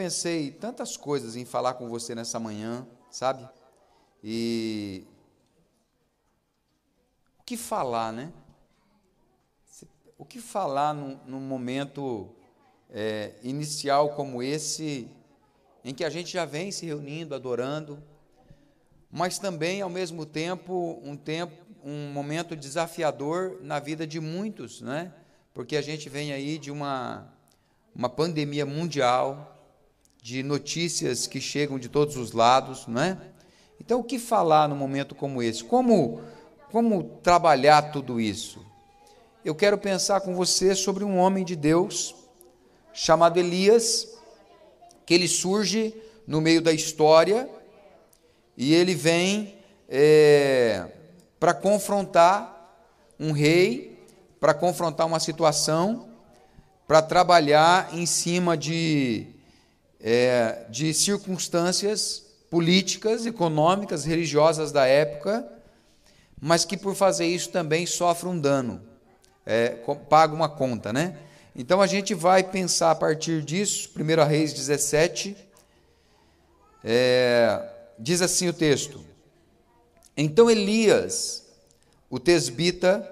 pensei tantas coisas em falar com você nessa manhã, sabe? E o que falar, né? O que falar num, num momento é, inicial como esse, em que a gente já vem se reunindo, adorando, mas também, ao mesmo tempo, um tempo, um momento desafiador na vida de muitos, né? Porque a gente vem aí de uma, uma pandemia mundial, de notícias que chegam de todos os lados, né? Então, o que falar num momento como esse? Como, como trabalhar tudo isso? Eu quero pensar com você sobre um homem de Deus chamado Elias, que ele surge no meio da história e ele vem é, para confrontar um rei, para confrontar uma situação, para trabalhar em cima de, é, de circunstâncias políticas, econômicas, religiosas da época, mas que por fazer isso também sofre um dano, é, paga uma conta, né? Então a gente vai pensar a partir disso, 1 Reis 17, é, diz assim o texto: Então Elias, o tesbita,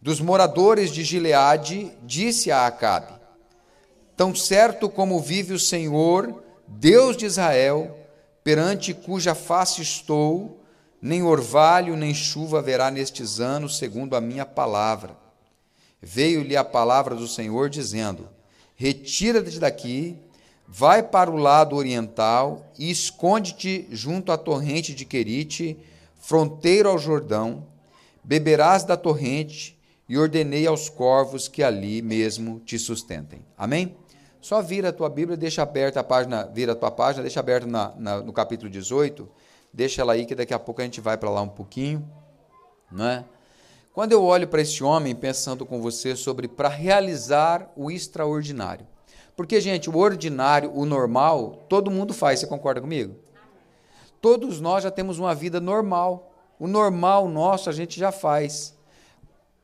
dos moradores de Gileade, disse a Acabe: Tão certo como vive o Senhor, Deus de Israel, perante cuja face estou, nem orvalho nem chuva haverá nestes anos, segundo a minha palavra. Veio-lhe a palavra do Senhor, dizendo: Retira-te daqui Vai para o lado oriental e esconde-te junto à torrente de Querite, fronteiro ao Jordão. Beberás da torrente e ordenei aos corvos que ali mesmo te sustentem. Amém? Só vira a tua Bíblia, deixa aberta a página, vira a tua página, deixa aberta na, na, no capítulo 18, deixa ela aí que daqui a pouco a gente vai para lá um pouquinho, não é? Quando eu olho para esse homem pensando com você sobre para realizar o extraordinário, porque, gente, o ordinário, o normal, todo mundo faz, você concorda comigo? Todos nós já temos uma vida normal. O normal nosso a gente já faz.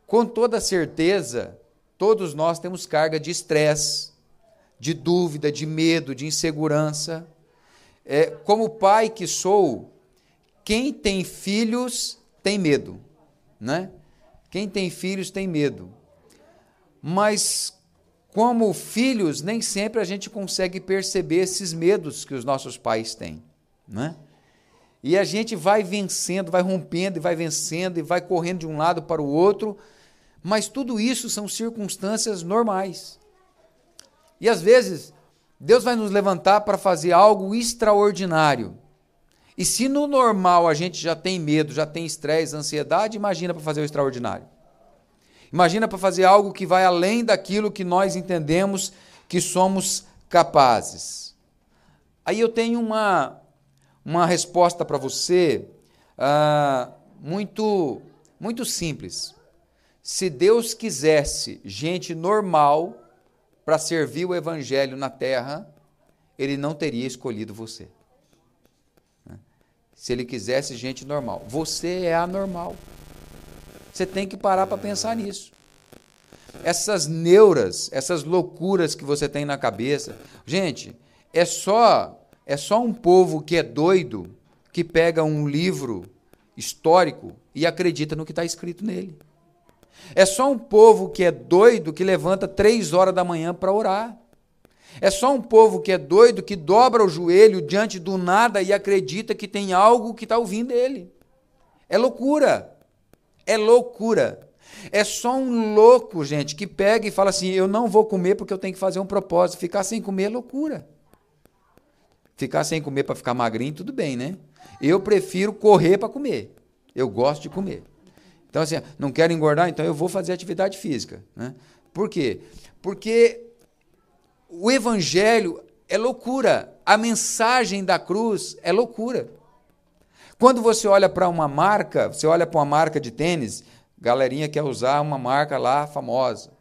Com toda certeza, todos nós temos carga de estresse, de dúvida, de medo, de insegurança. É, como pai que sou, quem tem filhos tem medo, né? Quem tem filhos tem medo. Mas como filhos, nem sempre a gente consegue perceber esses medos que os nossos pais têm. Né? E a gente vai vencendo, vai rompendo e vai vencendo e vai correndo de um lado para o outro, mas tudo isso são circunstâncias normais. E às vezes, Deus vai nos levantar para fazer algo extraordinário. E se no normal a gente já tem medo, já tem estresse, ansiedade, imagina para fazer o extraordinário. Imagina para fazer algo que vai além daquilo que nós entendemos que somos capazes. Aí eu tenho uma, uma resposta para você uh, muito, muito simples. Se Deus quisesse gente normal para servir o Evangelho na terra, Ele não teria escolhido você. Se Ele quisesse gente normal. Você é anormal. Você tem que parar para pensar nisso. Essas neuras, essas loucuras que você tem na cabeça. Gente, é só é só um povo que é doido que pega um livro histórico e acredita no que está escrito nele. É só um povo que é doido que levanta três horas da manhã para orar. É só um povo que é doido que dobra o joelho diante do nada e acredita que tem algo que está ouvindo ele. É loucura. É loucura. É só um louco, gente, que pega e fala assim: eu não vou comer porque eu tenho que fazer um propósito. Ficar sem comer é loucura. Ficar sem comer para ficar magrinho, tudo bem, né? Eu prefiro correr para comer. Eu gosto de comer. Então, assim, não quero engordar, então eu vou fazer atividade física. Né? Por quê? Porque o evangelho é loucura. A mensagem da cruz é loucura. Quando você olha para uma marca, você olha para uma marca de tênis, galerinha quer usar uma marca lá famosa.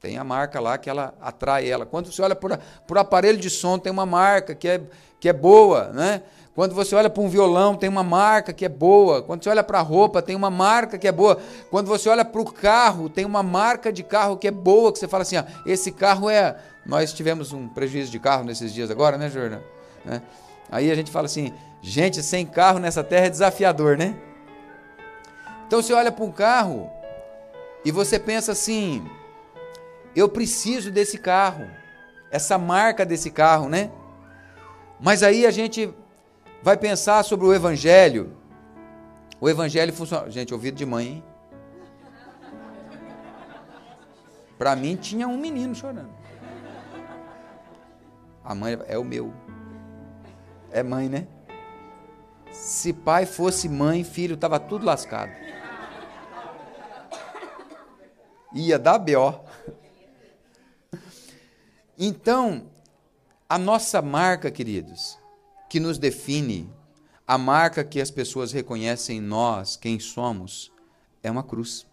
Tem a marca lá que ela atrai ela. Quando você olha para o aparelho de som, tem uma marca que é, que é boa. Né? Quando você olha para um violão, tem uma marca que é boa. Quando você olha para a roupa, tem uma marca que é boa. Quando você olha para o carro, tem uma marca de carro que é boa, que você fala assim: ó, esse carro é. Nós tivemos um prejuízo de carro nesses dias agora, né, Jordan? Né? Aí a gente fala assim: gente, sem carro nessa terra é desafiador, né? Então você olha para um carro e você pensa assim: eu preciso desse carro, essa marca desse carro, né? Mas aí a gente vai pensar sobre o Evangelho. O Evangelho funciona. Gente, ouvido de mãe, hein? Para mim tinha um menino chorando. A mãe é o meu. É mãe, né? Se pai fosse mãe, filho, estava tudo lascado. Ia dar B.O. Então, a nossa marca, queridos, que nos define, a marca que as pessoas reconhecem em nós, quem somos, é uma cruz.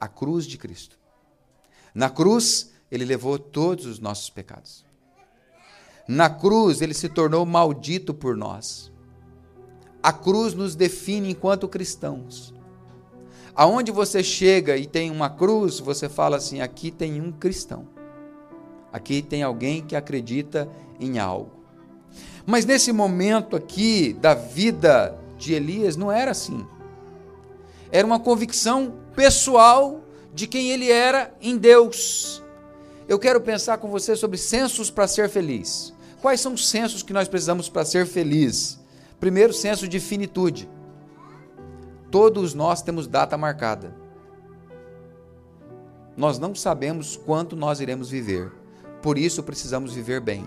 A cruz de Cristo. Na cruz, ele levou todos os nossos pecados. Na cruz, ele se tornou maldito por nós. A cruz nos define enquanto cristãos. Aonde você chega e tem uma cruz, você fala assim: aqui tem um cristão. Aqui tem alguém que acredita em algo. Mas nesse momento aqui da vida de Elias não era assim. Era uma convicção pessoal de quem ele era em Deus. Eu quero pensar com você sobre censos para ser feliz. Quais são os censos que nós precisamos para ser feliz? Primeiro, senso de finitude. Todos nós temos data marcada. Nós não sabemos quanto nós iremos viver. Por isso precisamos viver bem.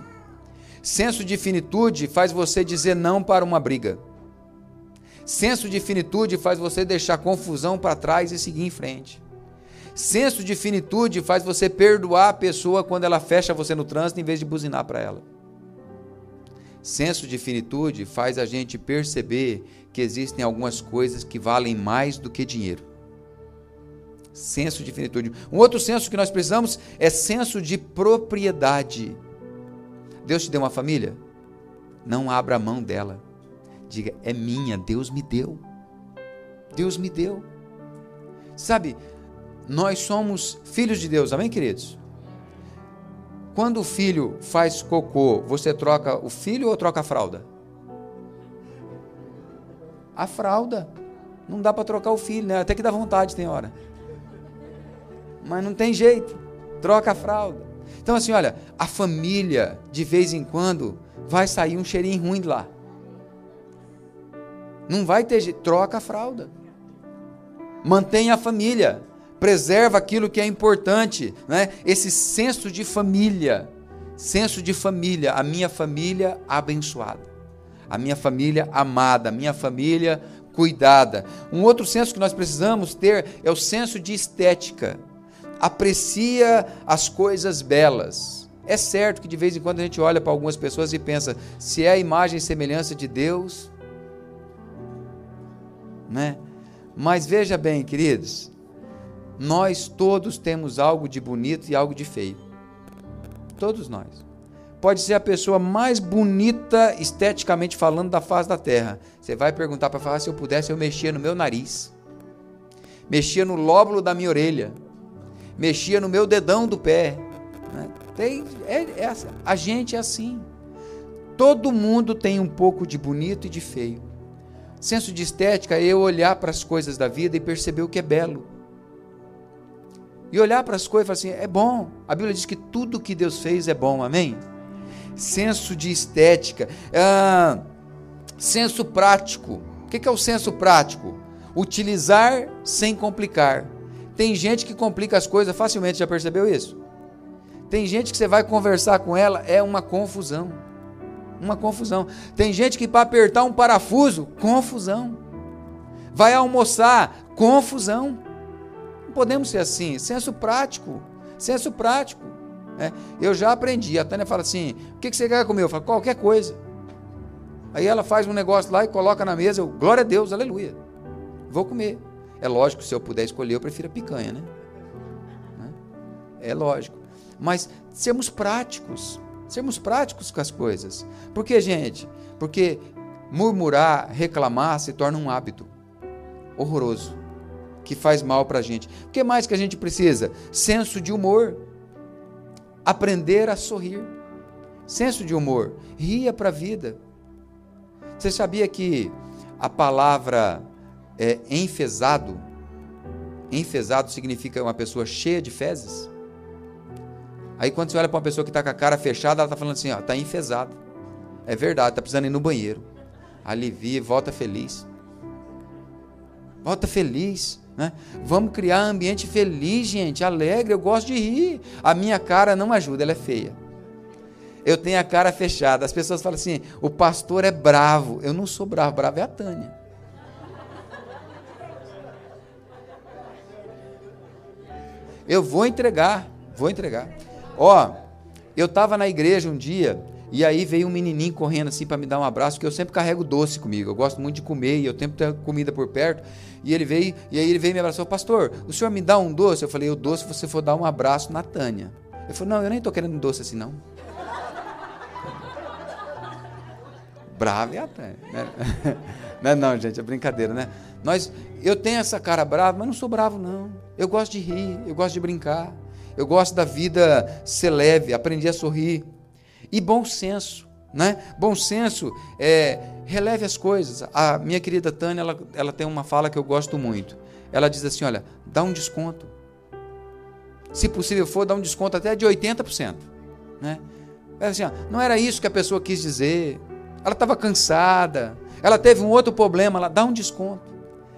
Senso de finitude faz você dizer não para uma briga. Senso de finitude faz você deixar confusão para trás e seguir em frente. Senso de finitude faz você perdoar a pessoa quando ela fecha você no trânsito em vez de buzinar para ela. Senso de finitude faz a gente perceber que existem algumas coisas que valem mais do que dinheiro senso de finitude. Um outro senso que nós precisamos é senso de propriedade. Deus te deu uma família? Não abra mão dela. Diga, é minha, Deus me deu. Deus me deu. Sabe, nós somos filhos de Deus, amém, queridos? Quando o filho faz cocô, você troca o filho ou troca a fralda? A fralda. Não dá para trocar o filho, né? Até que dá vontade, tem hora mas não tem jeito, troca a fralda. Então, assim, olha, a família, de vez em quando, vai sair um cheirinho ruim de lá. Não vai ter troca a fralda. Mantenha a família, preserva aquilo que é importante, né? esse senso de família. Senso de família, a minha família abençoada, a minha família amada, a minha família cuidada. Um outro senso que nós precisamos ter é o senso de estética aprecia as coisas belas. É certo que de vez em quando a gente olha para algumas pessoas e pensa, se é a imagem e semelhança de Deus, né? Mas veja bem, queridos, nós todos temos algo de bonito e algo de feio. Todos nós. Pode ser a pessoa mais bonita esteticamente falando da face da terra. Você vai perguntar para falar se eu pudesse eu mexia no meu nariz. Mexia no lóbulo da minha orelha mexia no meu dedão do pé. Né? Tem, é, é, assim, a gente é assim. Todo mundo tem um pouco de bonito e de feio. Senso de estética é eu olhar para as coisas da vida e perceber o que é belo. E olhar para as coisas e falar assim: é bom. A Bíblia diz que tudo que Deus fez é bom, amém? Senso de estética. Ah, senso prático. O que é o senso prático? Utilizar sem complicar. Tem gente que complica as coisas facilmente, já percebeu isso? Tem gente que você vai conversar com ela, é uma confusão. Uma confusão. Tem gente que para apertar um parafuso, confusão. Vai almoçar, confusão. Não podemos ser assim. Senso prático. Senso prático. É, eu já aprendi. A Tânia fala assim: o que você quer comer? Eu falo, qualquer coisa. Aí ela faz um negócio lá e coloca na mesa. Eu, glória a Deus, aleluia. Vou comer. É lógico, se eu puder escolher, eu prefiro a picanha, né? É lógico. Mas sermos práticos. Sermos práticos com as coisas. Por que, gente? Porque murmurar, reclamar se torna um hábito horroroso que faz mal para a gente. O que mais que a gente precisa? Senso de humor. Aprender a sorrir. Senso de humor. Ria para a vida. Você sabia que a palavra é, enfesado, enfesado significa uma pessoa cheia de fezes? Aí quando você olha para uma pessoa que está com a cara fechada, ela está falando assim, ó, está enfesada. É verdade, está precisando ir no banheiro. Alivia, volta feliz. Volta feliz. Né? Vamos criar um ambiente feliz, gente, alegre. Eu gosto de rir. A minha cara não ajuda, ela é feia. Eu tenho a cara fechada. As pessoas falam assim: o pastor é bravo. Eu não sou bravo, bravo é a Tânia. Eu vou entregar, vou entregar. Ó, eu estava na igreja um dia e aí veio um menininho correndo assim para me dar um abraço, porque eu sempre carrego doce comigo. Eu gosto muito de comer e eu sempre tenho comida por perto. E ele veio, e aí ele veio e me abraçou, pastor, o senhor me dá um doce? Eu falei, o doce você for dar um abraço na Tânia. Ele falou, não, eu nem estou querendo doce assim, não. Brava é a Tânia. Né? Não é não, gente, é brincadeira, né? Nós, eu tenho essa cara brava, mas não sou bravo, não. Eu gosto de rir, eu gosto de brincar. Eu gosto da vida ser leve, aprendi a sorrir. E bom senso, né? Bom senso é releve as coisas. A minha querida Tânia, ela, ela tem uma fala que eu gosto muito. Ela diz assim: olha, dá um desconto. Se possível for, dá um desconto até de 80%. Né? É assim, ó, não era isso que a pessoa quis dizer. Ela estava cansada. Ela teve um outro problema. Ela dá um desconto.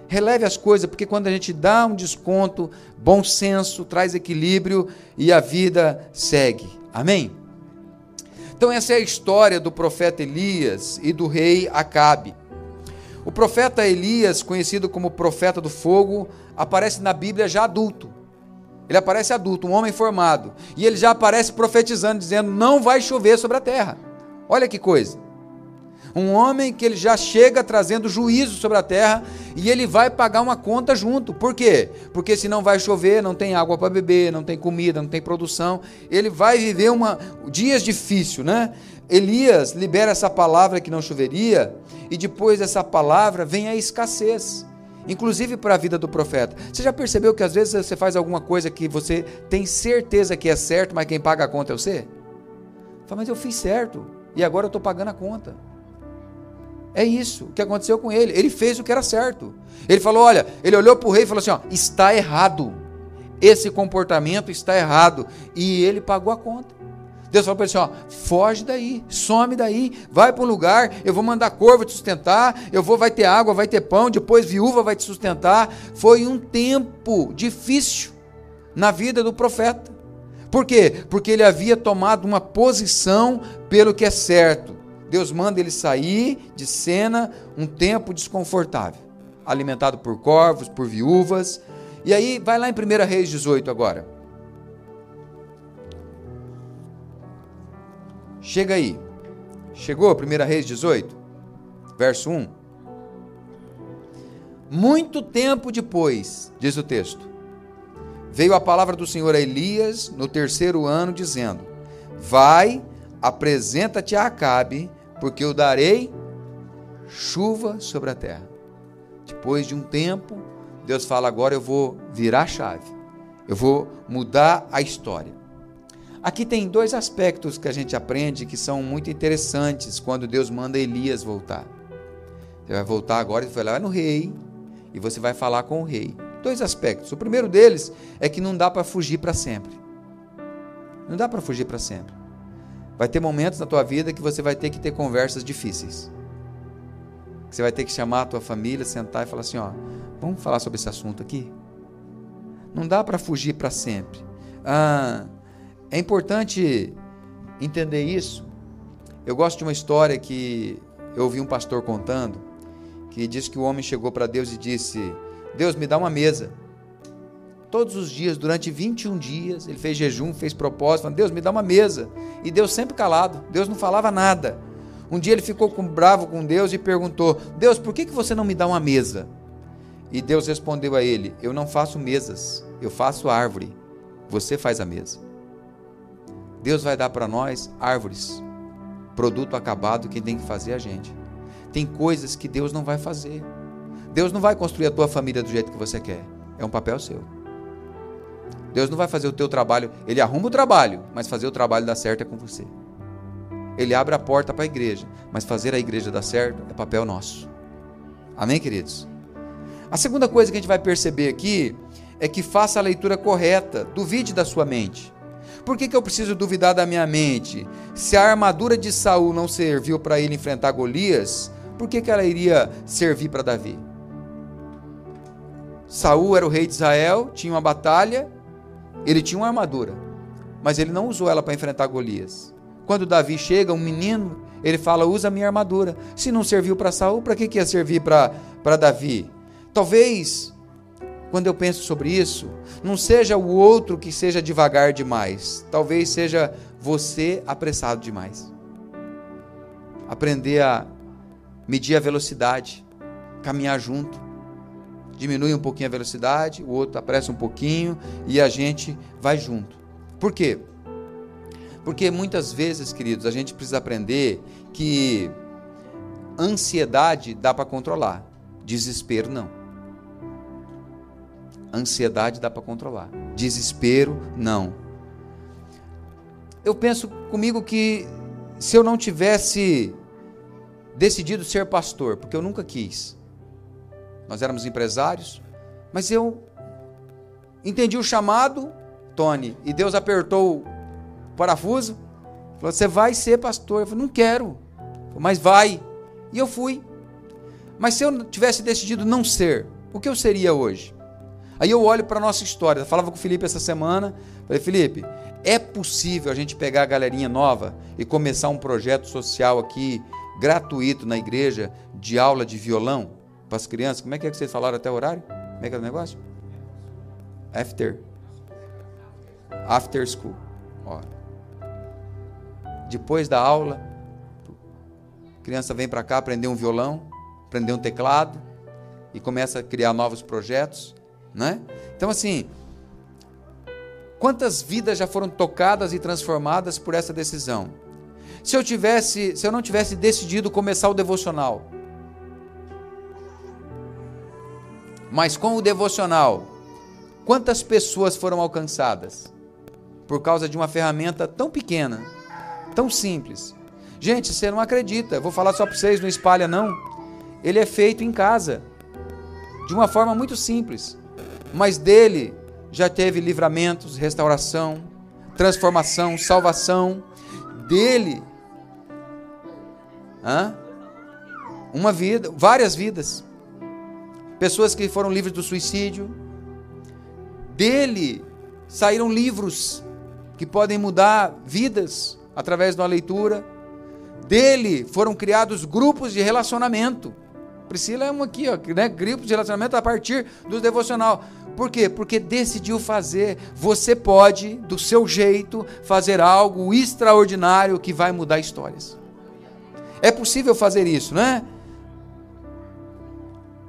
Releve as coisas, porque quando a gente dá um desconto, bom senso, traz equilíbrio e a vida segue. Amém? Então, essa é a história do profeta Elias e do rei Acabe. O profeta Elias, conhecido como profeta do fogo, aparece na Bíblia já adulto. Ele aparece adulto, um homem formado. E ele já aparece profetizando, dizendo: Não vai chover sobre a terra. Olha que coisa. Um homem que ele já chega trazendo juízo sobre a terra e ele vai pagar uma conta junto. Por quê? Porque se não vai chover, não tem água para beber, não tem comida, não tem produção, ele vai viver uma dias difíceis, né? Elias libera essa palavra que não choveria e depois dessa palavra vem a escassez. Inclusive para a vida do profeta. Você já percebeu que às vezes você faz alguma coisa que você tem certeza que é certo, mas quem paga a conta é você? Fala, mas eu fiz certo e agora eu estou pagando a conta. É isso que aconteceu com ele. Ele fez o que era certo. Ele falou: olha, ele olhou para o rei e falou assim: ó, está errado. Esse comportamento está errado. E ele pagou a conta. Deus falou para ele assim: ó, foge daí, some daí, vai para um lugar, eu vou mandar corvo te sustentar, eu vou, vai ter água, vai ter pão, depois viúva vai te sustentar. Foi um tempo difícil na vida do profeta. Por quê? Porque ele havia tomado uma posição pelo que é certo. Deus manda ele sair de cena um tempo desconfortável, alimentado por corvos, por viúvas. E aí, vai lá em 1 Reis 18 agora. Chega aí. Chegou 1 Reis 18, verso 1. Muito tempo depois, diz o texto, veio a palavra do Senhor a Elias no terceiro ano, dizendo: Vai, apresenta-te a Acabe porque eu darei chuva sobre a terra. Depois de um tempo, Deus fala: agora eu vou virar a chave, eu vou mudar a história. Aqui tem dois aspectos que a gente aprende que são muito interessantes quando Deus manda Elias voltar. Você vai voltar agora e vai lá no rei e você vai falar com o rei. Dois aspectos. O primeiro deles é que não dá para fugir para sempre. Não dá para fugir para sempre. Vai ter momentos na tua vida que você vai ter que ter conversas difíceis. você vai ter que chamar a tua família, sentar e falar assim, ó, vamos falar sobre esse assunto aqui? Não dá para fugir para sempre. Ah, é importante entender isso. Eu gosto de uma história que eu ouvi um pastor contando, que diz que o homem chegou para Deus e disse: Deus, me dá uma mesa todos os dias, durante 21 dias. Ele fez jejum, fez propósito, falando, Deus, me dá uma mesa. E Deus sempre calado, Deus não falava nada. Um dia ele ficou com, bravo com Deus e perguntou: Deus, por que, que você não me dá uma mesa? E Deus respondeu a ele: Eu não faço mesas, eu faço árvore. Você faz a mesa. Deus vai dar para nós árvores, produto acabado, quem tem que fazer a gente. Tem coisas que Deus não vai fazer. Deus não vai construir a tua família do jeito que você quer. É um papel seu. Deus não vai fazer o teu trabalho, ele arruma o trabalho, mas fazer o trabalho dar certo é com você. Ele abre a porta para a igreja, mas fazer a igreja dar certo é papel nosso. Amém, queridos? A segunda coisa que a gente vai perceber aqui é que faça a leitura correta, duvide da sua mente. Por que, que eu preciso duvidar da minha mente? Se a armadura de Saul não serviu para ele enfrentar Golias, por que, que ela iria servir para Davi? Saul era o rei de Israel, tinha uma batalha, ele tinha uma armadura, mas ele não usou ela para enfrentar Golias. Quando Davi chega, um menino, ele fala: usa a minha armadura. Se não serviu para Saul, para que, que ia servir para Davi? Talvez, quando eu penso sobre isso, não seja o outro que seja devagar demais, talvez seja você apressado demais. Aprender a medir a velocidade, caminhar junto diminui um pouquinho a velocidade, o outro apressa um pouquinho e a gente vai junto. Por quê? Porque muitas vezes, queridos, a gente precisa aprender que ansiedade dá para controlar, desespero não. Ansiedade dá para controlar, desespero não. Eu penso comigo que se eu não tivesse decidido ser pastor, porque eu nunca quis, nós éramos empresários, mas eu entendi o chamado, Tony, e Deus apertou o parafuso, falou: Você vai ser pastor. Eu falei: Não quero, mas vai. E eu fui. Mas se eu tivesse decidido não ser, o que eu seria hoje? Aí eu olho para a nossa história. Eu falava com o Felipe essa semana. Falei, Felipe, é possível a gente pegar a galerinha nova e começar um projeto social aqui, gratuito na igreja, de aula de violão? Para as crianças. Como é que é que vocês falaram até o horário? Como é que é o negócio? After. After school. Ó. Depois da aula, a criança vem para cá aprender um violão, aprender um teclado e começa a criar novos projetos, né? Então assim, quantas vidas já foram tocadas e transformadas por essa decisão? Se eu tivesse, se eu não tivesse decidido começar o devocional, Mas com o devocional, quantas pessoas foram alcançadas? Por causa de uma ferramenta tão pequena, tão simples. Gente, você não acredita, vou falar só para vocês, não espalha não. Ele é feito em casa, de uma forma muito simples. Mas dele já teve livramentos, restauração, transformação, salvação. Dele, hã? uma vida, várias vidas pessoas que foram livres do suicídio. Dele saíram livros que podem mudar vidas através da leitura. Dele foram criados grupos de relacionamento. Priscila é uma aqui, ó, né? grupos de relacionamento a partir do devocional. Por quê? Porque decidiu fazer. Você pode, do seu jeito, fazer algo extraordinário que vai mudar histórias. É possível fazer isso, não é?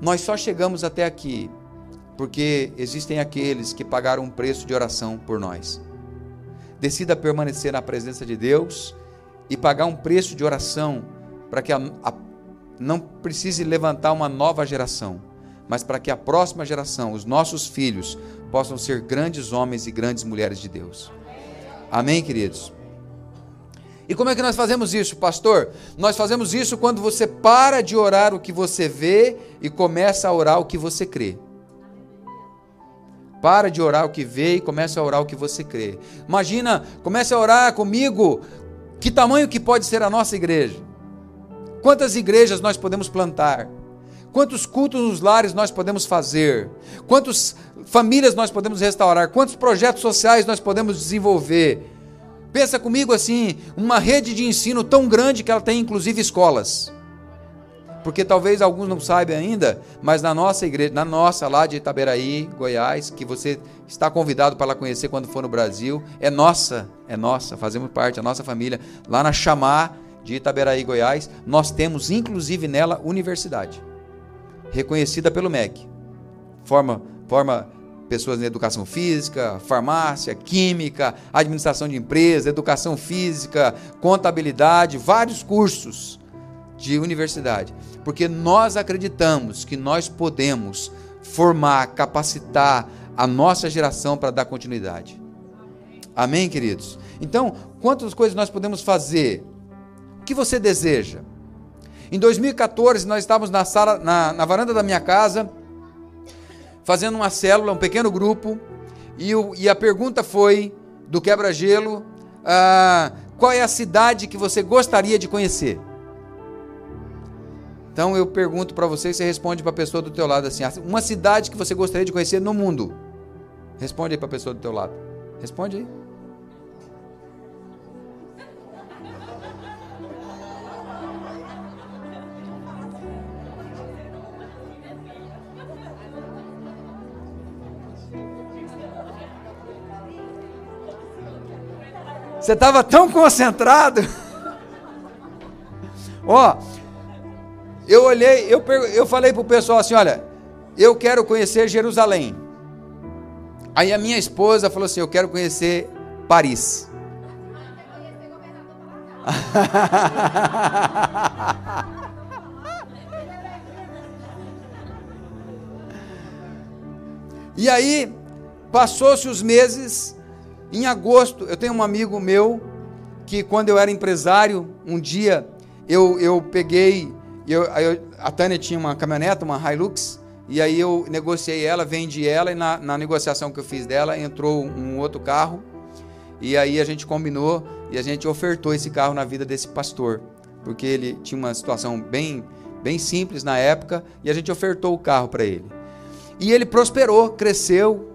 Nós só chegamos até aqui porque existem aqueles que pagaram um preço de oração por nós. Decida permanecer na presença de Deus e pagar um preço de oração para que a, a, não precise levantar uma nova geração, mas para que a próxima geração, os nossos filhos, possam ser grandes homens e grandes mulheres de Deus. Amém, queridos? E como é que nós fazemos isso, pastor? Nós fazemos isso quando você para de orar o que você vê e começa a orar o que você crê. Para de orar o que vê e começa a orar o que você crê. Imagina, comece a orar comigo. Que tamanho que pode ser a nossa igreja? Quantas igrejas nós podemos plantar? Quantos cultos nos lares nós podemos fazer? Quantas famílias nós podemos restaurar? Quantos projetos sociais nós podemos desenvolver? Pensa comigo assim, uma rede de ensino tão grande que ela tem inclusive escolas. Porque talvez alguns não saibam ainda, mas na nossa igreja, na nossa lá de Itaberaí, Goiás, que você está convidado para lá conhecer quando for no Brasil, é nossa, é nossa, fazemos parte, a nossa família, lá na Chamar de Itaberaí, Goiás, nós temos inclusive nela universidade, reconhecida pelo MEC. Forma, forma pessoas na educação física, farmácia, química, administração de empresa, educação física, contabilidade, vários cursos de universidade, porque nós acreditamos que nós podemos formar, capacitar a nossa geração para dar continuidade. Amém, queridos? Então, quantas coisas nós podemos fazer? O que você deseja? Em 2014, nós estávamos na, sala, na, na varanda da minha casa, fazendo uma célula, um pequeno grupo, e, o, e a pergunta foi do quebra-gelo: ah, qual é a cidade que você gostaria de conhecer? Então eu pergunto para você, você responde para a pessoa do teu lado assim: uma cidade que você gostaria de conhecer no mundo. Responde aí para a pessoa do teu lado. Responde aí. Você estava tão concentrado. Ó, eu olhei, eu, eu falei para o pessoal assim: olha, eu quero conhecer Jerusalém. Aí a minha esposa falou assim: eu quero conhecer Paris. e aí, passou-se os meses, em agosto, eu tenho um amigo meu que quando eu era empresário, um dia eu, eu peguei eu, eu, a Tânia tinha uma caminhonete, uma Hilux, e aí eu negociei ela, vendi ela, e na, na negociação que eu fiz dela, entrou um outro carro, e aí a gente combinou e a gente ofertou esse carro na vida desse pastor, porque ele tinha uma situação bem, bem simples na época, e a gente ofertou o carro para ele. E ele prosperou, cresceu,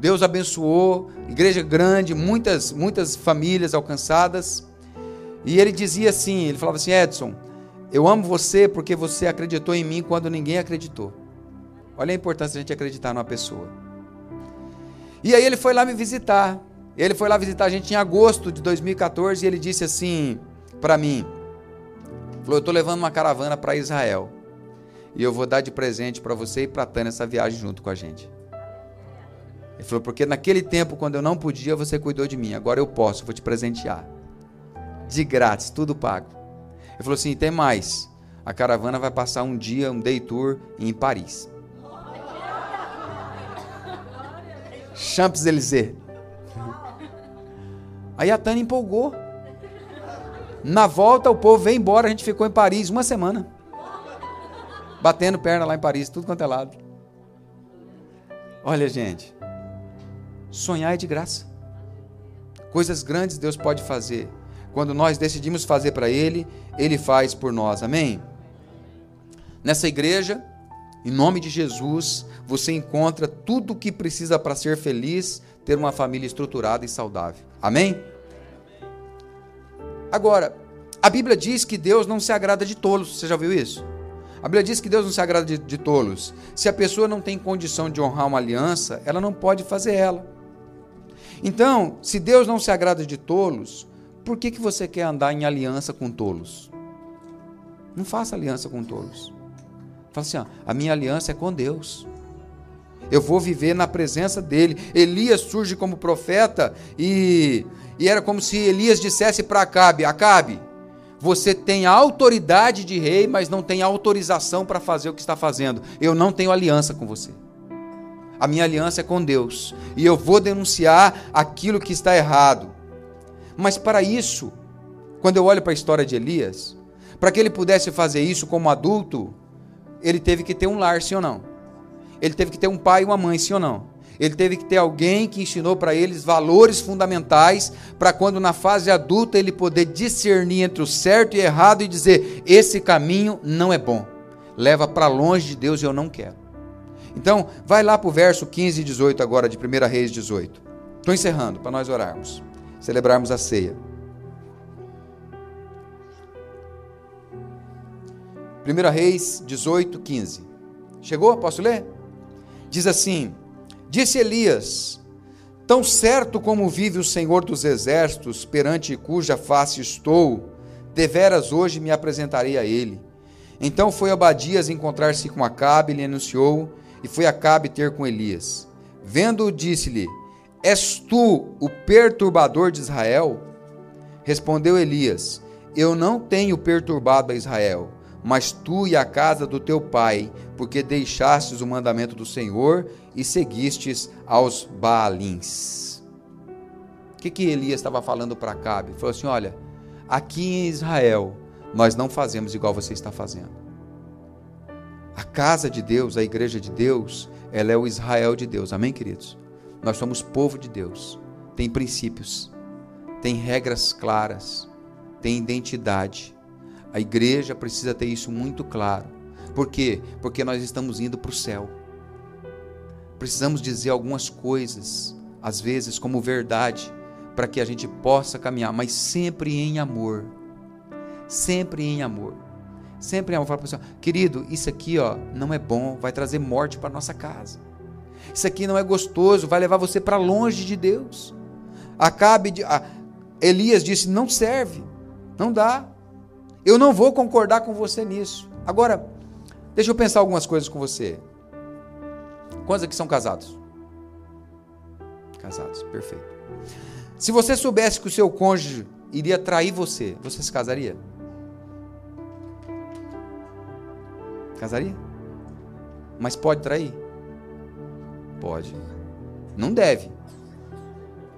Deus abençoou, igreja grande, muitas, muitas famílias alcançadas. E ele dizia assim, ele falava assim, Edson, eu amo você porque você acreditou em mim quando ninguém acreditou. Olha a importância de a gente acreditar numa pessoa. E aí ele foi lá me visitar. Ele foi lá visitar a gente em agosto de 2014 e ele disse assim para mim: falou, eu estou levando uma caravana para Israel e eu vou dar de presente para você e para Tânia essa viagem junto com a gente. Ele falou, porque naquele tempo, quando eu não podia, você cuidou de mim. Agora eu posso, vou te presentear. De grátis, tudo pago. Ele falou assim: tem mais. A caravana vai passar um dia, um day tour em Paris. Champs-Élysées. Aí a Tânia empolgou. Na volta, o povo veio embora. A gente ficou em Paris uma semana. Batendo perna lá em Paris, tudo quanto é lado. Olha, gente. Sonhar é de graça. Coisas grandes Deus pode fazer. Quando nós decidimos fazer para Ele, Ele faz por nós. Amém? Nessa igreja, em nome de Jesus, você encontra tudo o que precisa para ser feliz, ter uma família estruturada e saudável. Amém? Agora, a Bíblia diz que Deus não se agrada de tolos. Você já viu isso? A Bíblia diz que Deus não se agrada de, de tolos. Se a pessoa não tem condição de honrar uma aliança, ela não pode fazer ela. Então, se Deus não se agrada de tolos, por que, que você quer andar em aliança com tolos? Não faça aliança com tolos. Fala assim: ó, a minha aliança é com Deus. Eu vou viver na presença dele. Elias surge como profeta e, e era como se Elias dissesse para Acabe: Acabe, você tem autoridade de rei, mas não tem autorização para fazer o que está fazendo. Eu não tenho aliança com você. A minha aliança é com Deus. E eu vou denunciar aquilo que está errado. Mas para isso, quando eu olho para a história de Elias, para que ele pudesse fazer isso como adulto, ele teve que ter um lar, sim ou não? Ele teve que ter um pai e uma mãe, sim ou não? Ele teve que ter alguém que ensinou para eles valores fundamentais, para quando na fase adulta ele poder discernir entre o certo e errado e dizer: esse caminho não é bom, leva para longe de Deus e eu não quero. Então, vai lá para o verso 15 e 18 agora de 1 Reis 18. Estou encerrando para nós orarmos celebrarmos a ceia. 1 Reis 18, 15. Chegou? Posso ler? Diz assim: Disse Elias: Tão certo como vive o Senhor dos exércitos, perante cuja face estou, deveras hoje me apresentarei a ele. Então foi Abadias encontrar-se com Acabe e lhe anunciou, e foi Acabe ter com Elias. Vendo, disse-lhe: És tu o perturbador de Israel? Respondeu Elias: Eu não tenho perturbado a Israel, mas tu e a casa do teu pai, porque deixastes o mandamento do Senhor e seguistes aos Baalins. O que, que Elias estava falando para Acabe? Falou assim: Olha, aqui em Israel, nós não fazemos igual você está fazendo. A casa de Deus, a igreja de Deus, ela é o Israel de Deus. Amém, queridos? Nós somos povo de Deus. Tem princípios, tem regras claras, tem identidade. A igreja precisa ter isso muito claro. Por quê? Porque nós estamos indo para o céu. Precisamos dizer algumas coisas, às vezes como verdade, para que a gente possa caminhar, mas sempre em amor. Sempre em amor. Sempre em amor. Fala para o querido, isso aqui ó, não é bom, vai trazer morte para nossa casa. Isso aqui não é gostoso, vai levar você para longe de Deus. Acabe de. Elias disse: não serve, não dá. Eu não vou concordar com você nisso. Agora, deixa eu pensar algumas coisas com você. Quantos aqui são casados? Casados, perfeito. Se você soubesse que o seu cônjuge iria trair você, você se casaria? Casaria? Mas pode trair? Pode. Não deve.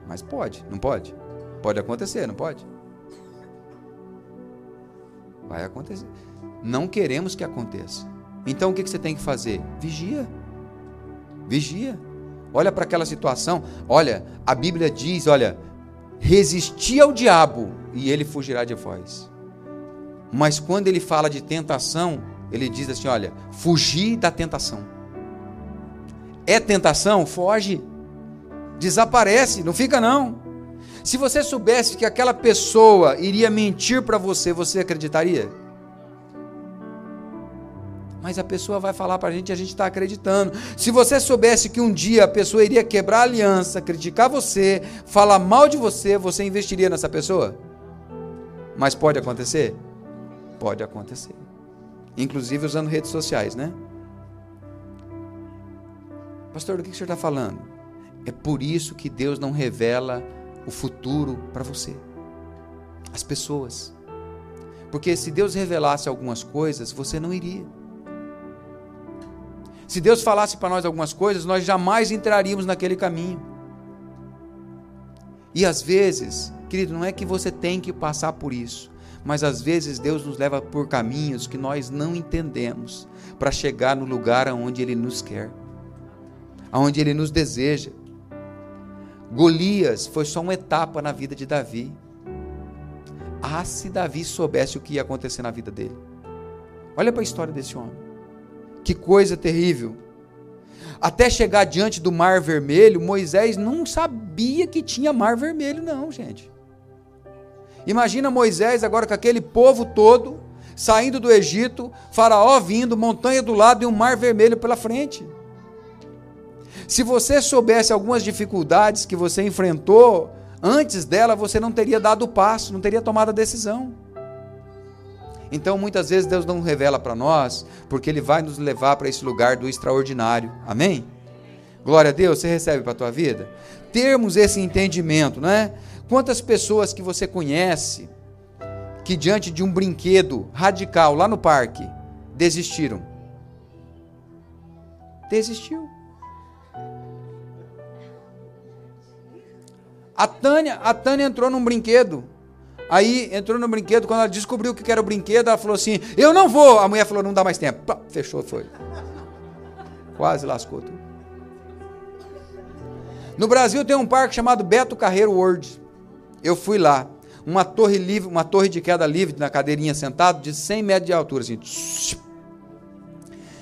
Mas pode, não pode? Pode acontecer, não pode? Vai acontecer. Não queremos que aconteça. Então o que você tem que fazer? Vigia. Vigia. Olha para aquela situação. Olha, a Bíblia diz: olha, resisti ao diabo e ele fugirá de vós. Mas quando ele fala de tentação, ele diz assim: olha, fugir da tentação. É tentação? Foge. Desaparece, não fica não. Se você soubesse que aquela pessoa iria mentir para você, você acreditaria? Mas a pessoa vai falar para a gente e a gente está acreditando. Se você soubesse que um dia a pessoa iria quebrar a aliança, criticar você, falar mal de você, você investiria nessa pessoa? Mas pode acontecer? Pode acontecer. Inclusive usando redes sociais, né? Pastor, do que o senhor está falando? É por isso que Deus não revela o futuro para você, as pessoas. Porque se Deus revelasse algumas coisas, você não iria. Se Deus falasse para nós algumas coisas, nós jamais entraríamos naquele caminho. E às vezes, querido, não é que você tem que passar por isso, mas às vezes Deus nos leva por caminhos que nós não entendemos para chegar no lugar aonde Ele nos quer aonde ele nos deseja. Golias foi só uma etapa na vida de Davi. Ah, se Davi soubesse o que ia acontecer na vida dele. Olha para a história desse homem. Que coisa terrível. Até chegar diante do Mar Vermelho, Moisés não sabia que tinha Mar Vermelho, não, gente. Imagina Moisés agora com aquele povo todo, saindo do Egito, Faraó vindo, montanha do lado e um Mar Vermelho pela frente. Se você soubesse algumas dificuldades que você enfrentou, antes dela você não teria dado o passo, não teria tomado a decisão. Então, muitas vezes Deus não revela para nós, porque Ele vai nos levar para esse lugar do extraordinário. Amém? Glória a Deus, você recebe para a tua vida? Termos esse entendimento, né? Quantas pessoas que você conhece que diante de um brinquedo radical lá no parque desistiram? Desistiu. A Tânia, a Tânia entrou num brinquedo. Aí entrou no brinquedo, quando ela descobriu o que era o brinquedo, ela falou assim: Eu não vou. A mulher falou: Não dá mais tempo. Pá, fechou, foi. Quase lascou tudo. No Brasil tem um parque chamado Beto Carreiro World. Eu fui lá. Uma torre livre, uma torre de queda livre na cadeirinha sentado de 100 metros de altura, assim.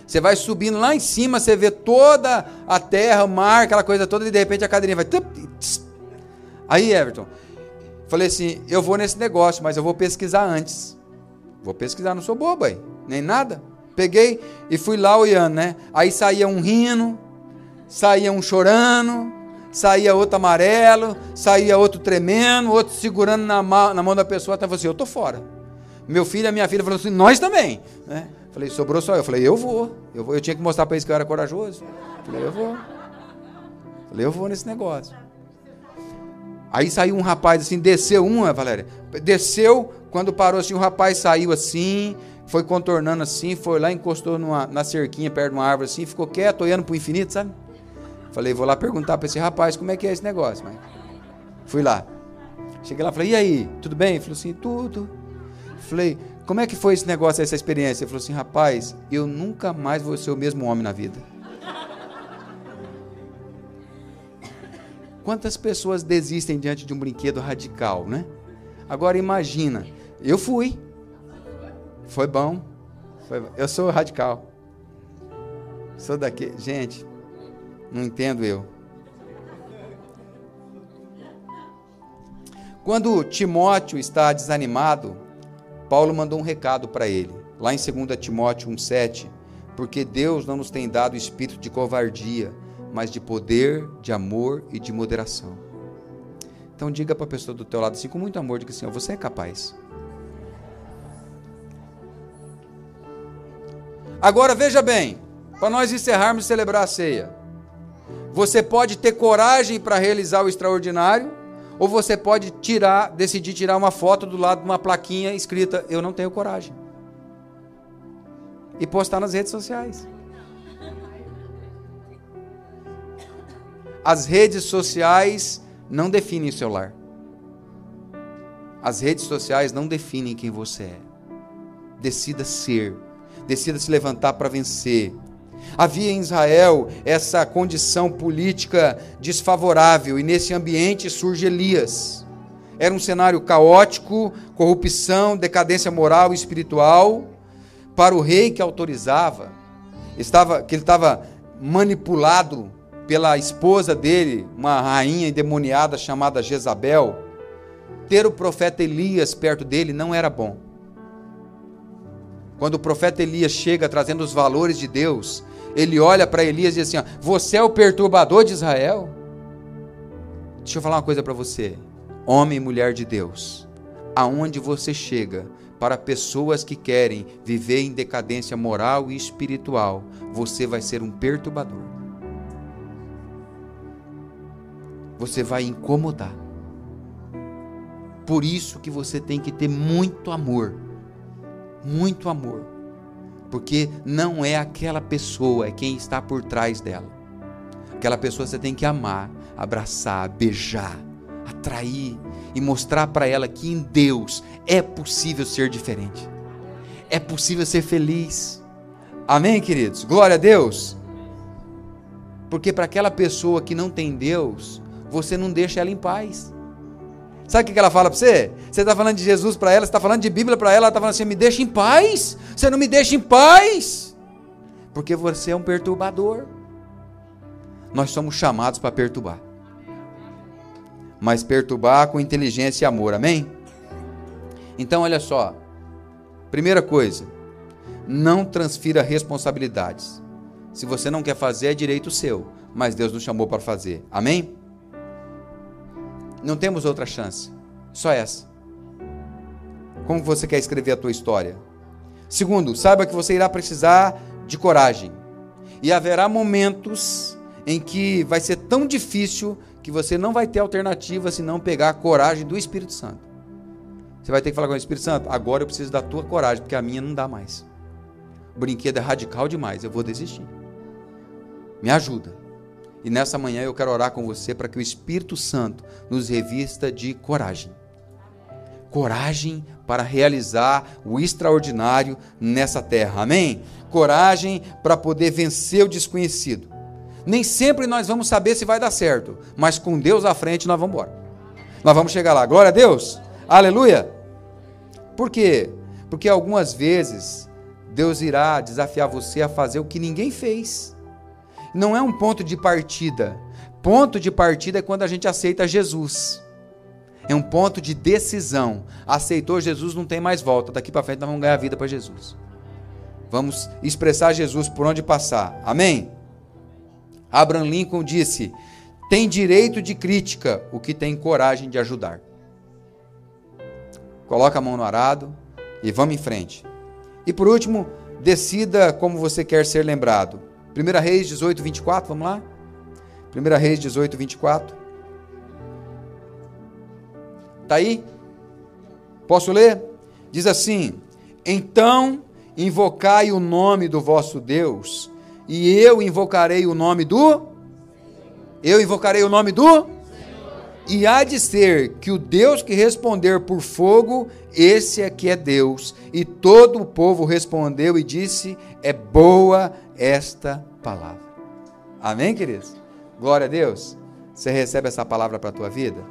Você vai subindo lá em cima, você vê toda a terra, o mar, aquela coisa toda, e de repente a cadeirinha vai. Aí, Everton, falei assim: eu vou nesse negócio, mas eu vou pesquisar antes. Vou pesquisar, não sou bobo aí, nem nada. Peguei e fui lá olhando, né? Aí saía um rindo, saía um chorando, saía outro amarelo, saía outro tremendo, outro segurando na mão, na mão da pessoa, até você, assim, eu tô fora. Meu filho e a minha filha falaram assim, nós também. Né? Falei, sobrou só eu. Falei, eu vou. Eu, vou. eu tinha que mostrar para eles que eu era corajoso. Falei, eu vou. Falei, eu vou nesse negócio. Aí saiu um rapaz assim, desceu uma, Valéria. Desceu, quando parou assim, o rapaz saiu assim, foi contornando assim, foi lá, encostou numa, na cerquinha perto de uma árvore assim, ficou quieto, olhando para o infinito, sabe? Falei, vou lá perguntar para esse rapaz como é que é esse negócio. Mas... Fui lá. Cheguei lá, falei, e aí, tudo bem? Ele falou assim, tudo. Falei, como é que foi esse negócio, essa experiência? Ele falou assim, rapaz, eu nunca mais vou ser o mesmo homem na vida. Quantas pessoas desistem diante de um brinquedo radical, né? Agora imagina, eu fui. Foi bom. Foi, eu sou radical. Sou daqui, gente. Não entendo eu. Quando Timóteo está desanimado, Paulo mandou um recado para ele, lá em 2 Timóteo 1,7, porque Deus não nos tem dado espírito de covardia, mas de poder, de amor e de moderação. Então diga para a pessoa do teu lado assim, com muito amor, diga assim, você é capaz. Agora veja bem, para nós encerrarmos e celebrar a ceia. Você pode ter coragem para realizar o extraordinário, ou você pode tirar, decidir tirar uma foto do lado de uma plaquinha escrita eu não tenho coragem. E postar nas redes sociais. As redes sociais não definem o seu lar. As redes sociais não definem quem você é. Decida ser. Decida se levantar para vencer. Havia em Israel essa condição política desfavorável e nesse ambiente surge Elias. Era um cenário caótico, corrupção, decadência moral e espiritual para o rei que autorizava, estava que ele estava manipulado pela esposa dele, uma rainha endemoniada chamada Jezabel, ter o profeta Elias perto dele não era bom. Quando o profeta Elias chega trazendo os valores de Deus, ele olha para Elias e diz assim: ó, Você é o perturbador de Israel? Deixa eu falar uma coisa para você, homem e mulher de Deus. Aonde você chega, para pessoas que querem viver em decadência moral e espiritual, você vai ser um perturbador. você vai incomodar. Por isso que você tem que ter muito amor. Muito amor. Porque não é aquela pessoa, é quem está por trás dela. Aquela pessoa você tem que amar, abraçar, beijar, atrair e mostrar para ela que em Deus é possível ser diferente. É possível ser feliz. Amém, queridos? Glória a Deus. Porque para aquela pessoa que não tem Deus, você não deixa ela em paz. Sabe o que ela fala para você? Você está falando de Jesus para ela, você está falando de Bíblia para ela, ela está falando assim: me deixa em paz. Você não me deixa em paz. Porque você é um perturbador. Nós somos chamados para perturbar. Mas perturbar com inteligência e amor, amém? Então, olha só. Primeira coisa, não transfira responsabilidades. Se você não quer fazer, é direito seu, mas Deus nos chamou para fazer. Amém? Não temos outra chance. Só essa. Como você quer escrever a tua história? Segundo, saiba que você irá precisar de coragem. E haverá momentos em que vai ser tão difícil que você não vai ter alternativa se não pegar a coragem do Espírito Santo. Você vai ter que falar com o Espírito Santo: agora eu preciso da tua coragem, porque a minha não dá mais. O brinquedo é radical demais, eu vou desistir. Me ajuda. E nessa manhã eu quero orar com você para que o Espírito Santo nos revista de coragem. Coragem para realizar o extraordinário nessa terra. Amém? Coragem para poder vencer o desconhecido. Nem sempre nós vamos saber se vai dar certo, mas com Deus à frente nós vamos embora. Nós vamos chegar lá. Glória a Deus. Aleluia. Por quê? Porque algumas vezes Deus irá desafiar você a fazer o que ninguém fez não é um ponto de partida. Ponto de partida é quando a gente aceita Jesus. É um ponto de decisão. Aceitou Jesus, não tem mais volta. Daqui para frente nós vamos ganhar vida para Jesus. Vamos expressar Jesus por onde passar. Amém? Abraham Lincoln disse: tem direito de crítica o que tem coragem de ajudar. Coloca a mão no arado e vamos em frente. E por último, decida como você quer ser lembrado. 1 Reis 18, 24, vamos lá? 1 Reis 18, 24. Está aí? Posso ler? Diz assim: Então invocai o nome do vosso Deus, e eu invocarei o nome do. Eu invocarei o nome do. E há de ser que o Deus que responder por fogo, esse é que é Deus. E todo o povo respondeu e disse: É boa esta palavra. Amém, queridos? Glória a Deus. Você recebe essa palavra para a tua vida?